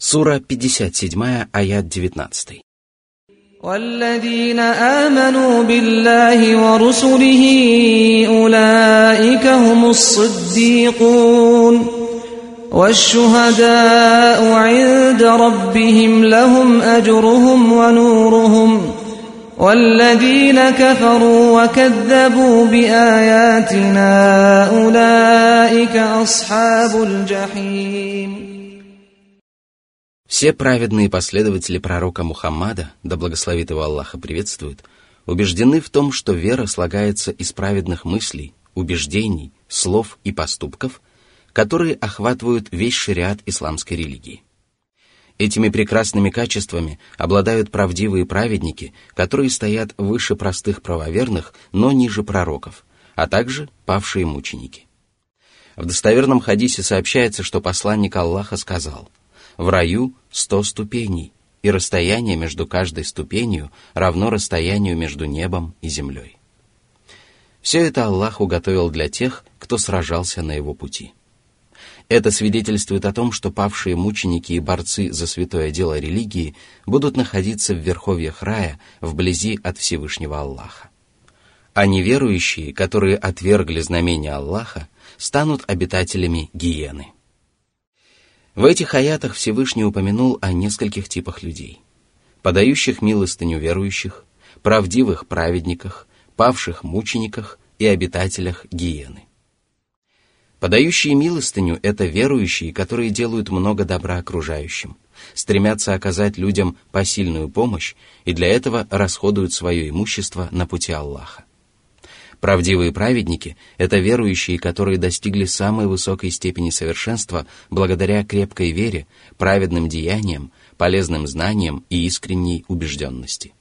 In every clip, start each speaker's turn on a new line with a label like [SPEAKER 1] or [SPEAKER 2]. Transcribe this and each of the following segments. [SPEAKER 1] Сура 57, аят
[SPEAKER 2] 19. والذين آمنوا بالله ورسله أولئك هم الصديقون والشهداء عند ربهم لهم أجرهم ونورهم والذين كفروا وكذبوا بآياتنا أولئك أصحاب الجحيم
[SPEAKER 3] Все праведные последователи пророка Мухаммада, да благословит его Аллаха приветствует, убеждены в том, что вера слагается из праведных мыслей, убеждений, слов и поступков, которые охватывают весь шариат исламской религии. Этими прекрасными качествами обладают правдивые праведники, которые стоят выше простых правоверных, но ниже пророков, а также павшие мученики. В достоверном хадисе сообщается, что посланник Аллаха сказал – в раю сто ступеней, и расстояние между каждой ступенью равно расстоянию между небом и землей. Все это Аллах уготовил для тех, кто сражался на его пути. Это свидетельствует о том, что павшие мученики и борцы за святое дело религии будут находиться в верховьях рая, вблизи от Всевышнего Аллаха. А неверующие, которые отвергли знамения Аллаха, станут обитателями гиены – в этих аятах Всевышний упомянул о нескольких типах людей. Подающих милостыню верующих, правдивых праведниках, павших мучениках и обитателях гиены. Подающие милостыню – это верующие, которые делают много добра окружающим, стремятся оказать людям посильную помощь и для этого расходуют свое имущество на пути Аллаха. Правдивые праведники – это верующие, которые достигли самой высокой степени совершенства благодаря крепкой вере, праведным деяниям, полезным знаниям и искренней убежденности.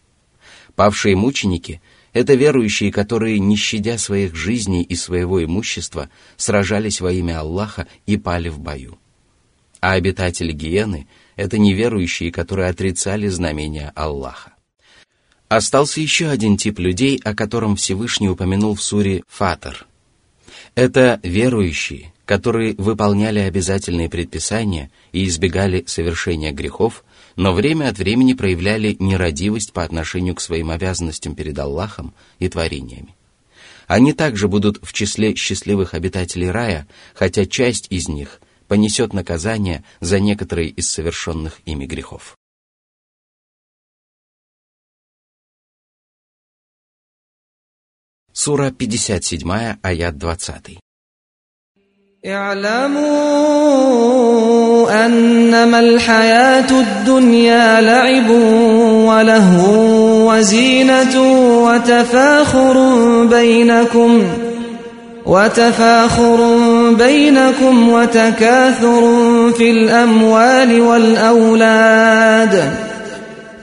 [SPEAKER 3] Павшие мученики – это верующие, которые, не щадя своих жизней и своего имущества, сражались во имя Аллаха и пали в бою. А обитатели гиены – это неверующие, которые отрицали знамения Аллаха. Остался еще один тип людей, о котором Всевышний упомянул в суре «Фатар». Это верующие, которые выполняли обязательные предписания и избегали совершения грехов, но время от времени проявляли нерадивость по отношению к своим обязанностям перед Аллахом и творениями. Они также будут в числе счастливых обитателей рая, хотя часть из них понесет наказание за некоторые из совершенных ими грехов.
[SPEAKER 4] Сура 57, аят 20. اعلموا أنما الحياة الدنيا لعب ولهو وزينة وتفاخر بينكم وتفاخر بينكم وتكاثر في الأموال والأولاد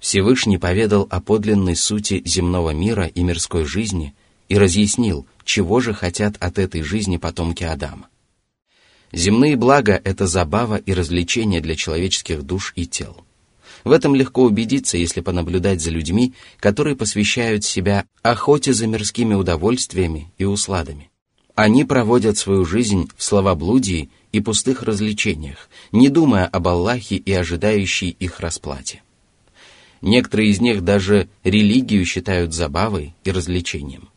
[SPEAKER 4] Всевышний поведал о подлинной сути земного мира и мирской жизни и разъяснил, чего же хотят от этой жизни потомки Адама. Земные блага – это забава и развлечение для человеческих душ и тел. В этом легко убедиться, если понаблюдать за людьми, которые посвящают себя охоте за мирскими удовольствиями и усладами. Они проводят свою жизнь в словоблудии и пустых развлечениях, не думая об Аллахе и ожидающей их расплате. Некоторые из них даже религию считают забавой и развлечением.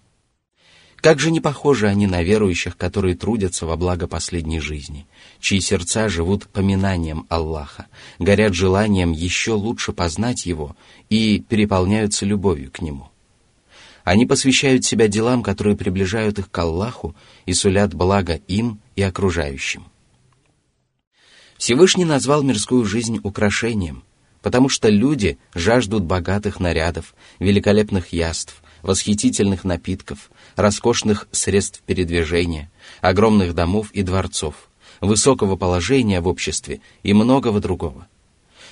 [SPEAKER 4] Как же не похожи они на верующих, которые трудятся во благо последней жизни, чьи сердца живут поминанием Аллаха, горят желанием еще лучше познать Его и переполняются любовью к Нему. Они посвящают себя делам, которые приближают их к Аллаху и сулят благо им и окружающим. Всевышний назвал мирскую жизнь украшением, потому что люди жаждут богатых нарядов, великолепных яств, восхитительных напитков, роскошных средств передвижения, огромных домов и дворцов, высокого положения в обществе и многого другого.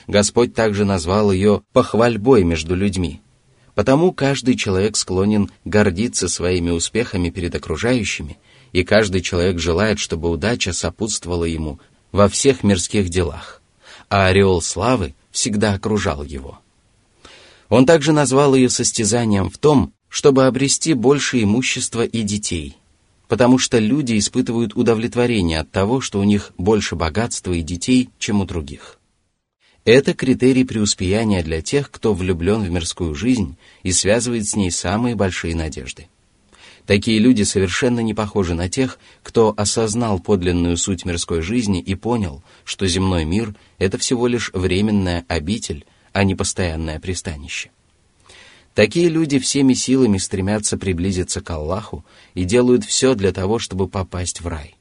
[SPEAKER 4] Господь также назвал ее похвальбой между людьми – Потому каждый человек склонен гордиться своими успехами перед окружающими, и каждый человек желает, чтобы удача сопутствовала ему во всех мирских делах, а ореол славы всегда окружал его. Он также назвал ее состязанием в том, чтобы обрести больше имущества и детей, потому что люди испытывают удовлетворение от того, что у них больше богатства и детей, чем у других. Это критерий преуспеяния для тех, кто влюблен в мирскую жизнь и связывает с ней самые большие надежды. Такие люди совершенно не похожи на тех, кто осознал подлинную суть мирской жизни и понял, что земной мир – это всего лишь временная обитель, а не постоянное пристанище. Такие люди всеми силами стремятся приблизиться к Аллаху и делают все для того, чтобы попасть в рай –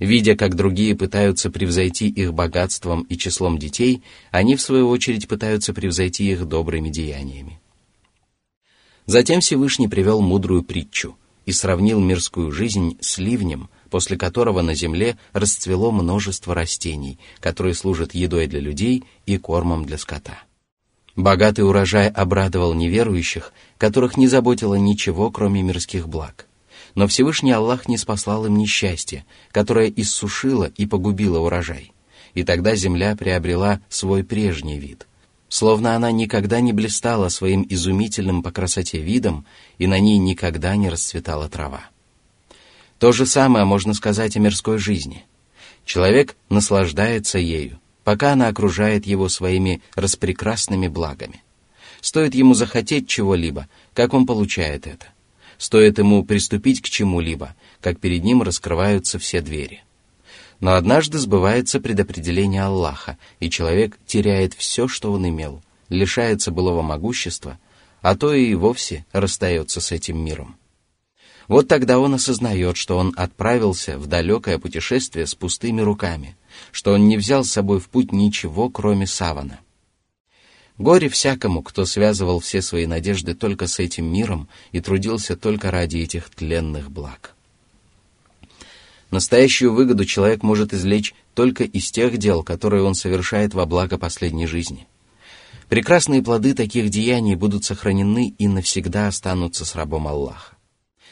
[SPEAKER 4] Видя, как другие пытаются превзойти их богатством и числом детей, они в свою очередь пытаются превзойти их добрыми деяниями. Затем Всевышний привел мудрую притчу и сравнил мирскую жизнь с ливнем, после которого на земле расцвело множество растений, которые служат едой для людей и кормом для скота. Богатый урожай обрадовал неверующих, которых не заботило ничего, кроме мирских благ но Всевышний Аллах не спаслал им несчастье, которое иссушило и погубило урожай. И тогда земля приобрела свой прежний вид. Словно она никогда не блистала своим изумительным по красоте видом, и на ней никогда не расцветала трава. То же самое можно сказать о мирской жизни. Человек наслаждается ею, пока она окружает его своими распрекрасными благами. Стоит ему захотеть чего-либо, как он получает это – Стоит ему приступить к чему-либо, как перед ним раскрываются все двери. Но однажды сбывается предопределение Аллаха, и человек теряет все, что он имел, лишается былого могущества, а то и вовсе расстается с этим миром. Вот тогда он осознает, что он отправился в далекое путешествие с пустыми руками, что он не взял с собой в путь ничего, кроме савана – Горе всякому, кто связывал все свои надежды только с этим миром и трудился только ради этих тленных благ. Настоящую выгоду человек может извлечь только из тех дел, которые он совершает во благо последней жизни. Прекрасные плоды таких деяний будут сохранены и навсегда останутся с рабом Аллаха.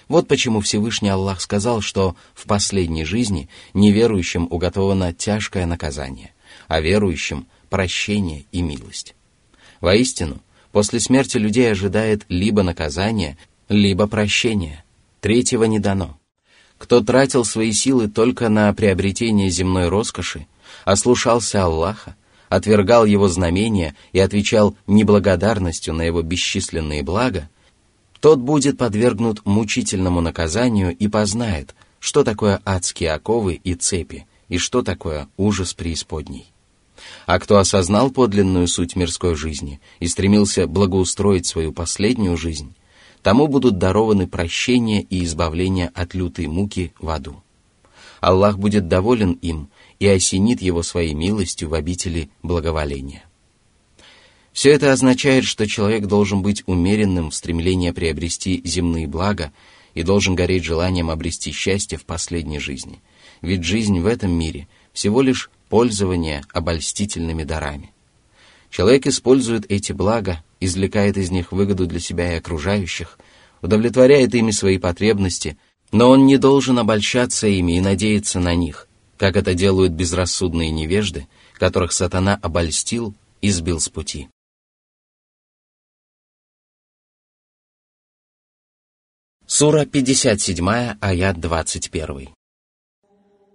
[SPEAKER 4] Вот почему Всевышний Аллах сказал, что в последней жизни неверующим уготовано тяжкое наказание, а верующим – прощение и милость. Воистину, после смерти людей ожидает либо наказание, либо прощение. Третьего не дано. Кто тратил свои силы только на приобретение земной роскоши, ослушался а Аллаха, отвергал его знамения и отвечал неблагодарностью на его бесчисленные блага, тот будет подвергнут мучительному наказанию и познает, что такое адские оковы и цепи, и что такое ужас преисподней. А кто осознал подлинную суть мирской жизни и стремился благоустроить свою последнюю жизнь, тому будут дарованы прощение и избавление от лютой муки в аду. Аллах будет доволен им и осенит его своей милостью в обители благоволения. Все это означает, что человек должен быть умеренным в стремлении приобрести земные блага и должен гореть желанием обрести счастье в последней жизни, ведь жизнь в этом мире всего лишь пользование обольстительными дарами. Человек использует эти блага, извлекает из них выгоду для себя и окружающих, удовлетворяет ими свои потребности, но он не должен обольщаться ими и надеяться на них, как это делают безрассудные невежды, которых сатана обольстил и сбил с пути.
[SPEAKER 5] Сура 57, аят 21.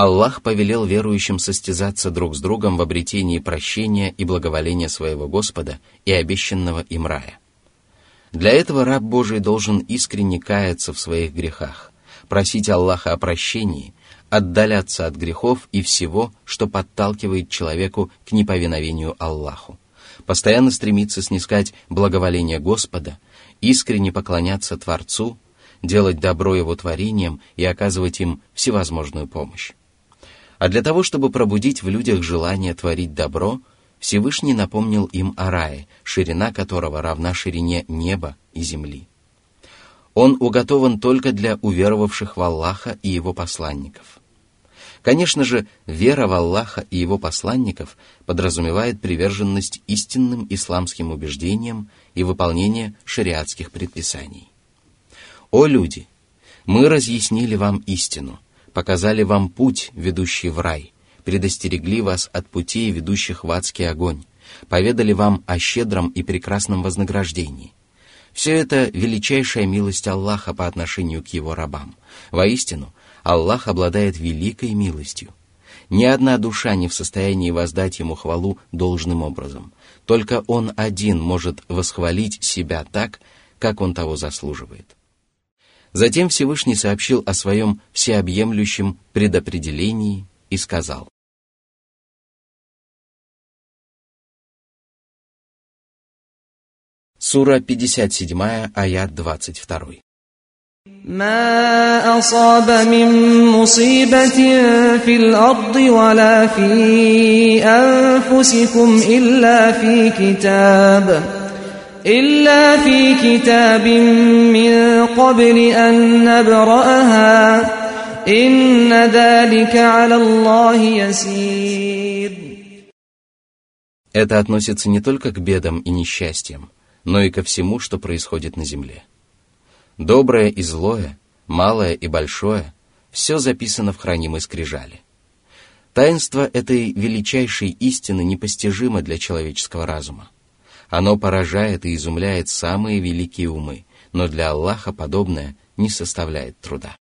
[SPEAKER 5] Аллах повелел верующим состязаться друг с другом в обретении прощения и благоволения своего Господа и обещанного им рая. Для этого раб Божий должен искренне каяться в своих грехах, просить Аллаха о прощении, отдаляться от грехов и всего, что подталкивает человеку к неповиновению Аллаху, постоянно стремиться снискать благоволение Господа, искренне поклоняться Творцу, делать добро его творениям и оказывать им всевозможную помощь. А для того, чтобы пробудить в людях желание творить добро, Всевышний напомнил им о рае, ширина которого равна ширине неба и земли. Он уготован только для уверовавших в Аллаха и его посланников. Конечно же, вера в Аллаха и его посланников подразумевает приверженность истинным исламским убеждениям и выполнение шариатских предписаний. «О люди! Мы разъяснили вам истину – показали вам путь, ведущий в рай, предостерегли вас от путей, ведущих в адский огонь, поведали вам о щедром и прекрасном вознаграждении. Все это величайшая милость Аллаха по отношению к его рабам. Воистину, Аллах обладает великой милостью. Ни одна душа не в состоянии воздать ему хвалу должным образом. Только он один может восхвалить себя так, как он того заслуживает. Затем Всевышний сообщил о своем всеобъемлющем предопределении и сказал.
[SPEAKER 6] Сура 57, аят 22. ما أصاب من مصيبة في الأرض ولا في أنفسكم إلا في كتاب إلا في كتاب من قبل أن نبرأها إن ذلك على الله يسير Это относится не только к бедам и несчастьям, но и ко всему, что происходит на земле. Доброе и злое, малое и большое – все записано в хранимой скрижали. Таинство этой величайшей истины непостижимо для человеческого разума – оно поражает и изумляет самые великие умы, но для Аллаха подобное не составляет труда.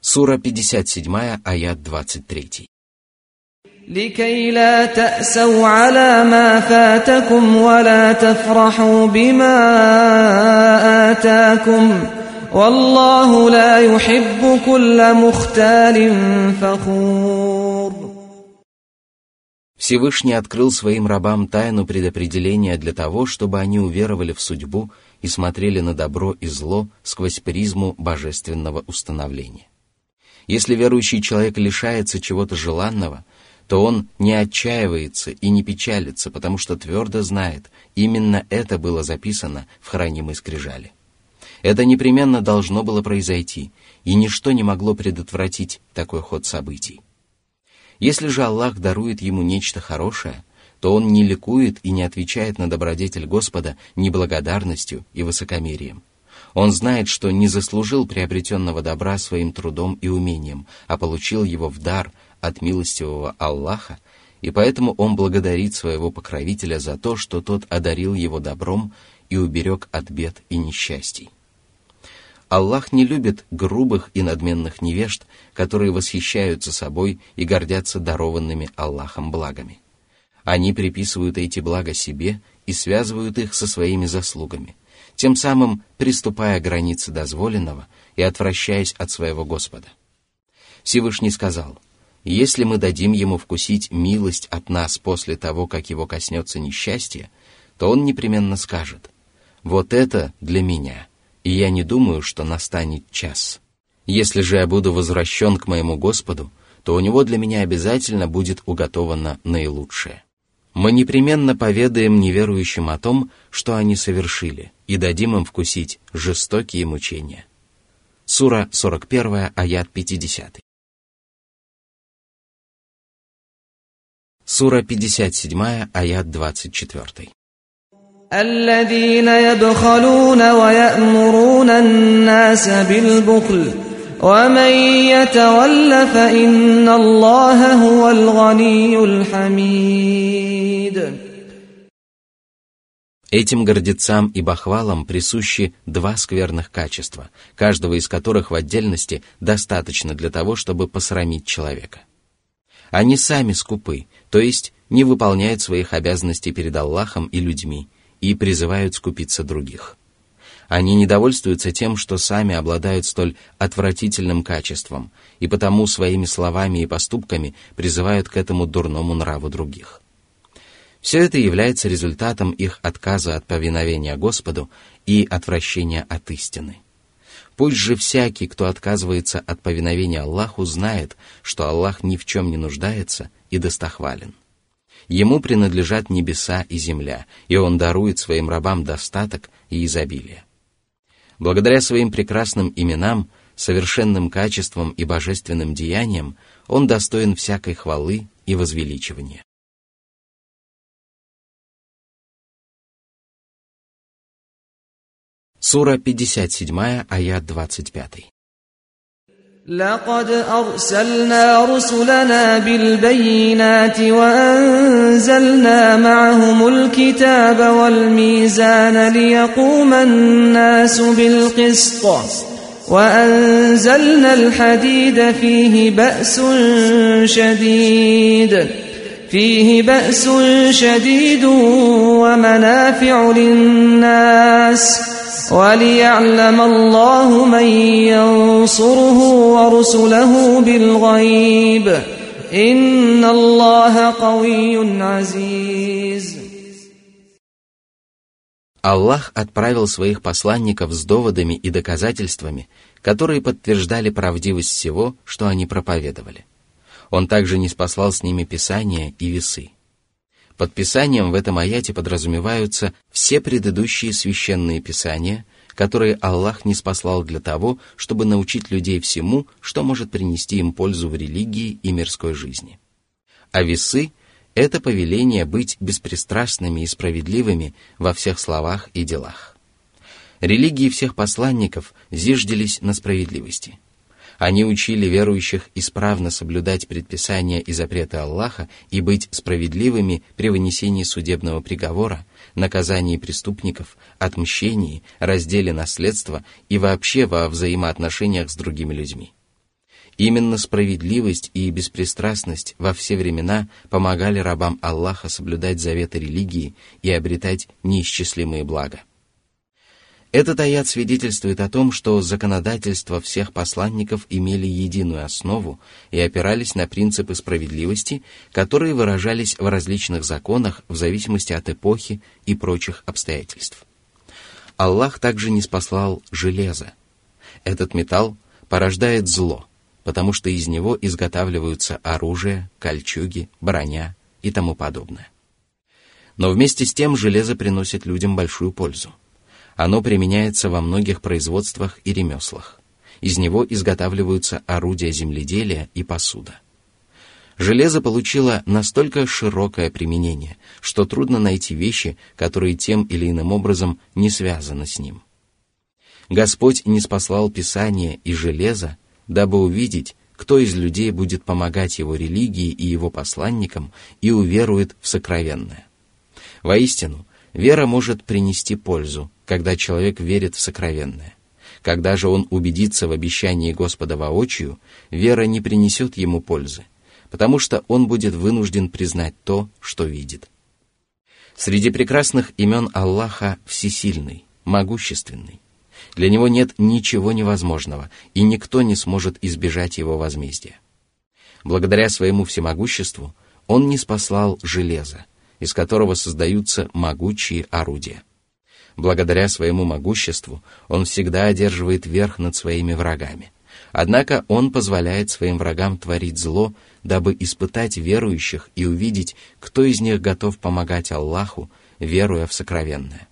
[SPEAKER 7] Сура 57, аят 23. لكي لا تأسوا على ما فاتكم ولا تفرحوا بما آتاكم والله لا يحب كل مختال فخور Всевышний открыл своим рабам тайну предопределения для того, чтобы они уверовали в судьбу и смотрели на добро и зло сквозь призму божественного установления. Если верующий человек лишается чего-то желанного, то он не отчаивается и не печалится, потому что твердо знает, именно это было записано в хранимой скрижали. Это непременно должно было произойти, и ничто не могло предотвратить такой ход событий. Если же Аллах дарует ему нечто хорошее, то он не ликует и не отвечает на добродетель Господа неблагодарностью и высокомерием. Он знает, что не заслужил приобретенного добра своим трудом и умением, а получил его в дар от милостивого Аллаха, и поэтому он благодарит своего покровителя за то, что тот одарил его добром и уберег от бед и несчастий. Аллах не любит грубых и надменных невежд, которые восхищаются собой и гордятся дарованными Аллахом благами. Они приписывают эти блага себе и связывают их со своими заслугами, тем самым приступая к границе дозволенного и отвращаясь от своего Господа. Всевышний сказал, «Если мы дадим ему вкусить милость от нас после того, как его коснется несчастье, то он непременно скажет, «Вот это для меня», и я не думаю, что настанет час. Если же я буду возвращен к моему Господу, то у него для меня обязательно будет уготовано наилучшее. Мы непременно поведаем неверующим о том, что они совершили, и дадим им вкусить жестокие мучения. Сура 41, аят 50.
[SPEAKER 8] Сура 57, аят 24. Этим гордецам и бахвалам присущи два скверных качества, каждого из которых в отдельности достаточно для того, чтобы посрамить человека. Они сами скупы, то есть не выполняют своих обязанностей перед Аллахом и людьми, и призывают скупиться других. Они недовольствуются тем, что сами обладают столь отвратительным качеством, и потому своими словами и поступками призывают к этому дурному нраву других. Все это является результатом их отказа от повиновения Господу и отвращения от истины. Пусть же всякий, кто отказывается от повиновения Аллаху, знает, что Аллах ни в чем не нуждается и достохвален. Ему принадлежат небеса и земля, и Он дарует своим рабам достаток и изобилие. Благодаря своим прекрасным именам, совершенным качествам и божественным деяниям Он достоин всякой хвалы и возвеличивания.
[SPEAKER 9] Сура 57, аят 25. لقد أرسلنا رسلنا بالبينات وأنزلنا معهم الكتاب والميزان ليقوم الناس بالقسط وأنزلنا الحديد فيه بأس شديد فيه بأس شديد ومنافع للناس Аллах отправил своих посланников с доводами и доказательствами, которые подтверждали правдивость всего, что они проповедовали. Он также не спаслал с ними Писания и весы. Под писанием в этом аяте подразумеваются все предыдущие священные писания, которые Аллах не спаслал для того, чтобы научить людей всему, что может принести им пользу в религии и мирской жизни. А весы – это повеление быть беспристрастными и справедливыми во всех словах и делах. Религии всех посланников зиждились на справедливости – они учили верующих исправно соблюдать предписания и запреты Аллаха и быть справедливыми при вынесении судебного приговора, наказании преступников, отмщении, разделе наследства и вообще во взаимоотношениях с другими людьми. Именно справедливость и беспристрастность во все времена помогали рабам Аллаха соблюдать заветы религии и обретать неисчислимые блага. Этот аят свидетельствует о том, что законодательства всех посланников имели единую основу и опирались на принципы справедливости, которые выражались в различных законах в зависимости от эпохи и прочих обстоятельств. Аллах также не спаслал железо. Этот металл порождает зло, потому что из него изготавливаются оружие, кольчуги, броня и тому подобное. Но вместе с тем железо приносит людям большую пользу – оно применяется во многих производствах и ремеслах. Из него изготавливаются орудия земледелия и посуда. Железо получило настолько широкое применение, что трудно найти вещи, которые тем или иным образом не связаны с ним. Господь не спаслал Писание и железо, дабы увидеть, кто из людей будет помогать его религии и его посланникам и уверует в сокровенное. Воистину, вера может принести пользу, когда человек верит в сокровенное. Когда же он убедится в обещании Господа воочию, вера не принесет ему пользы, потому что он будет вынужден признать то, что видит. Среди прекрасных имен Аллаха всесильный, могущественный. Для него нет ничего невозможного, и никто не сможет избежать его возмездия. Благодаря своему всемогуществу он не спаслал железо, из которого создаются могучие орудия. Благодаря своему могуществу он всегда одерживает верх над своими врагами. Однако он позволяет своим врагам творить зло, дабы испытать верующих и увидеть, кто из них готов помогать Аллаху, веруя в сокровенное.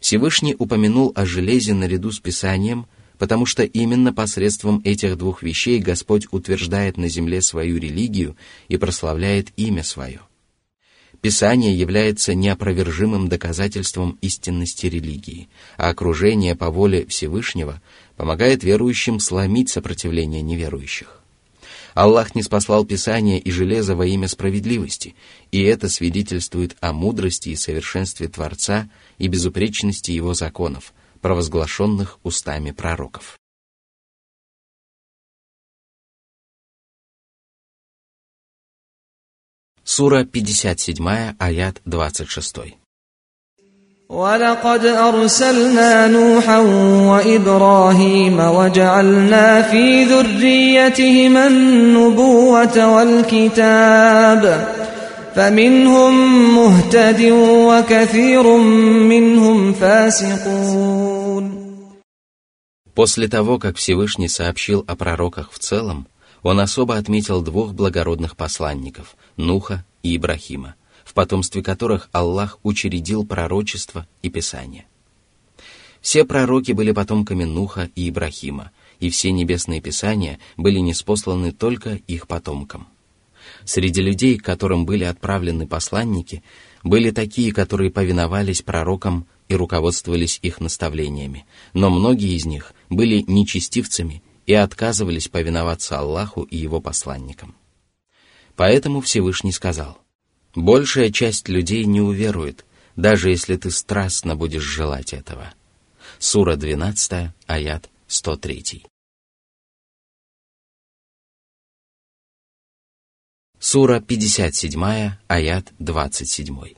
[SPEAKER 9] Всевышний упомянул о железе наряду с Писанием, потому что именно посредством этих двух вещей Господь утверждает на земле свою религию и прославляет имя свое. Писание является неопровержимым доказательством истинности религии, а окружение по воле Всевышнего помогает верующим сломить сопротивление неверующих. Аллах не спаслал Писание и железо во имя справедливости, и это свидетельствует о мудрости и совершенстве Творца и безупречности Его законов, провозглашенных устами пророков.
[SPEAKER 6] Сура 57, аят 26. ولقد أرسلنا نوحا وإبراهيم وجعلنا في ذريتهما النبوة والكتاب فمنهم مهتد وكثير منهم فاسقون После того, как Всевышний сообщил о пророках в целом, он особо отметил двух благородных посланников – Нуха и Ибрахима, в потомстве которых Аллах учредил пророчество и Писание. Все пророки были потомками Нуха и Ибрахима, и все небесные писания были неспосланы только их потомкам. Среди людей,
[SPEAKER 7] к
[SPEAKER 6] которым были отправлены посланники, были такие, которые повиновались пророкам и руководствовались их наставлениями, но многие из
[SPEAKER 7] них
[SPEAKER 6] были нечестивцами
[SPEAKER 7] и
[SPEAKER 6] отказывались повиноваться Аллаху и его посланникам. Поэтому Всевышний сказал, «Большая часть людей не уверует, даже если ты страстно будешь желать этого». Сура 12, аят 103.
[SPEAKER 7] Сура 57, аят 27.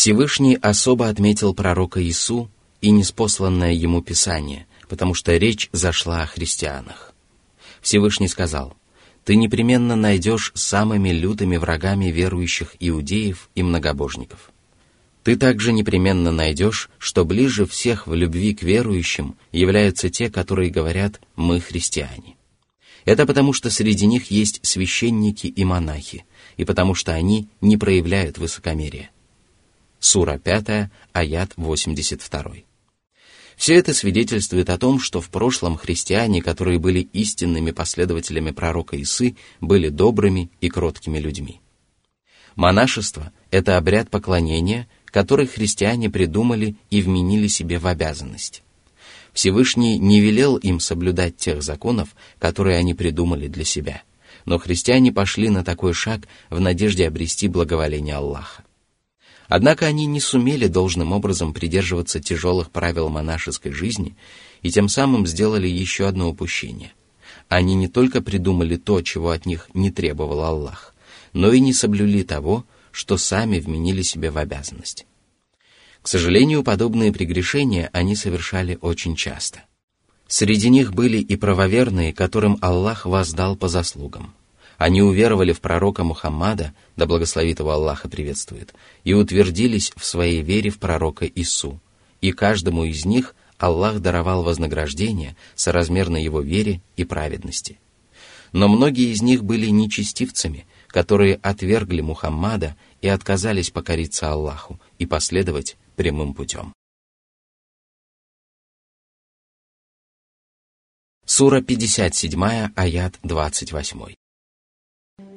[SPEAKER 7] Всевышний особо отметил пророка Иису и неспосланное ему Писание, потому что речь зашла о христианах. Всевышний
[SPEAKER 6] сказал, «Ты непременно найдешь самыми лютыми врагами верующих иудеев и многобожников. Ты также непременно найдешь, что ближе всех в любви к верующим являются те, которые говорят «мы христиане». Это потому, что среди них есть священники и монахи, и потому что они не проявляют высокомерия – Сура 5, аят 82. Все это свидетельствует о том, что в прошлом христиане, которые были истинными последователями пророка Исы, были добрыми и кроткими людьми. Монашество – это обряд поклонения, который христиане придумали и вменили себе в обязанность. Всевышний не велел им соблюдать тех законов, которые они придумали для себя. Но христиане пошли на такой шаг в надежде обрести благоволение Аллаха. Однако они не сумели должным образом придерживаться тяжелых правил монашеской жизни и тем самым сделали еще одно упущение. Они не только придумали то, чего от них не требовал Аллах, но и не соблюли того, что сами вменили себе в обязанность. К сожалению, подобные прегрешения они совершали очень часто. Среди них были и правоверные, которым Аллах воздал по заслугам – они уверовали в пророка Мухаммада, да благословит его Аллаха приветствует, и утвердились в своей вере в пророка Ису. И каждому из них Аллах даровал вознаграждение соразмерно его вере и праведности. Но многие из них были нечестивцами, которые отвергли Мухаммада и отказались покориться Аллаху и последовать прямым путем. Сура 57, аят 28.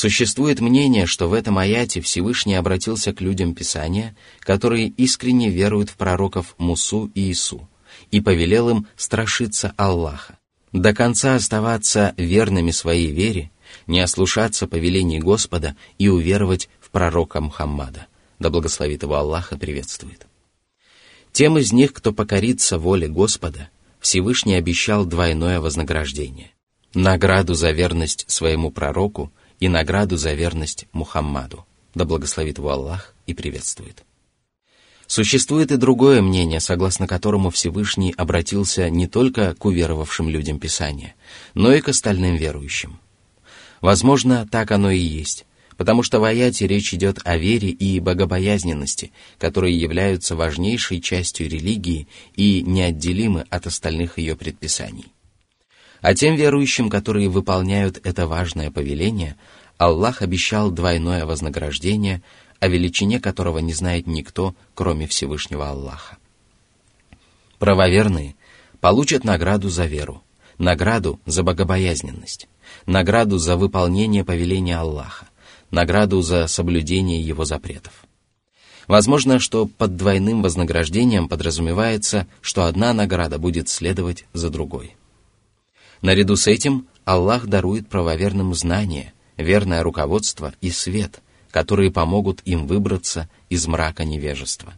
[SPEAKER 6] Существует мнение, что в этом аяте Всевышний обратился к людям Писания, которые искренне веруют в пророков Мусу и Ису, и повелел им страшиться Аллаха, до конца оставаться верными своей вере, не ослушаться повелений Господа и уверовать в пророка Мухаммада. Да благословит его Аллаха
[SPEAKER 7] приветствует. Тем из них, кто покорится воле Господа, Всевышний обещал двойное вознаграждение. Награду за верность своему пророку – и награду за верность Мухаммаду. Да благословит его Аллах и приветствует. Существует и другое мнение, согласно которому Всевышний обратился не только к уверовавшим людям Писания, но и к остальным верующим. Возможно, так оно и есть, потому что в аяте речь идет о вере и богобоязненности, которые являются важнейшей частью религии и неотделимы от остальных ее предписаний. А тем верующим, которые выполняют это важное повеление, Аллах обещал двойное вознаграждение, о величине которого не знает никто, кроме Всевышнего Аллаха. Правоверные получат награду за веру, награду за богобоязненность, награду за выполнение повеления Аллаха, награду за соблюдение его запретов. Возможно, что под двойным вознаграждением подразумевается, что одна награда будет следовать за другой – Наряду с этим Аллах дарует правоверным знание, верное руководство и свет, которые помогут им выбраться из мрака невежества.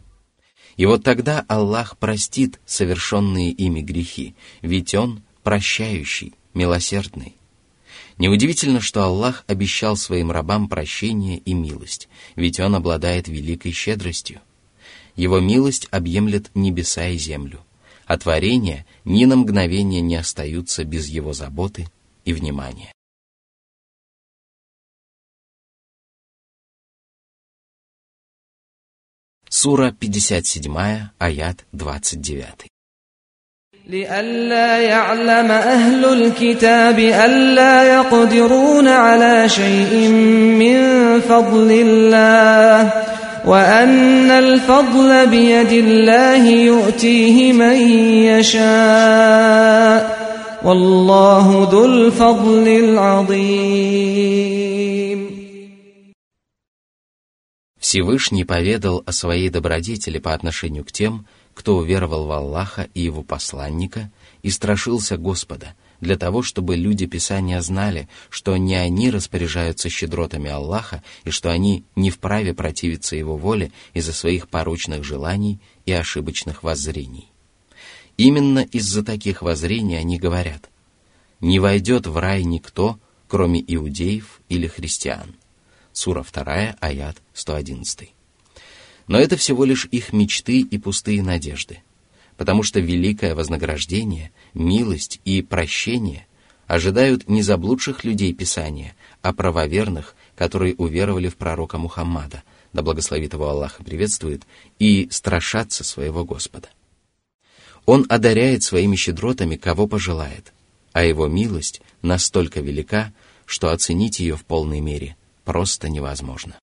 [SPEAKER 7] И вот тогда Аллах простит совершенные ими грехи, ведь Он прощающий, милосердный. Неудивительно, что Аллах обещал своим рабам прощение и милость, ведь Он обладает великой щедростью. Его милость объемлет небеса и землю – а творения ни на мгновение не остаются без его заботы и внимания. Сура 57, аят 29. لئلا يعلم أهل الكتاب ألا يقدرون على شيء من فضل الله وأن الفضل بيد الله يؤتيه من يشاء والله ذو الفضل العظيم Всевышний поведал о своей добродетели по отношению к тем, кто уверовал в Аллаха и его посланника и страшился Господа – для того, чтобы люди Писания знали, что не они распоряжаются щедротами Аллаха и что они не вправе противиться Его воле из-за своих порочных желаний и ошибочных воззрений. Именно из-за таких воззрений они говорят «Не войдет в рай никто, кроме иудеев или христиан». Сура 2, аят 111. Но это всего лишь их мечты и пустые надежды – потому что великое вознаграждение, милость и прощение ожидают не заблудших людей Писания, а правоверных, которые уверовали в пророка Мухаммада, да благословит его Аллах и приветствует, и страшатся своего Господа. Он одаряет своими щедротами, кого пожелает, а его милость настолько велика, что оценить ее в полной мере просто невозможно.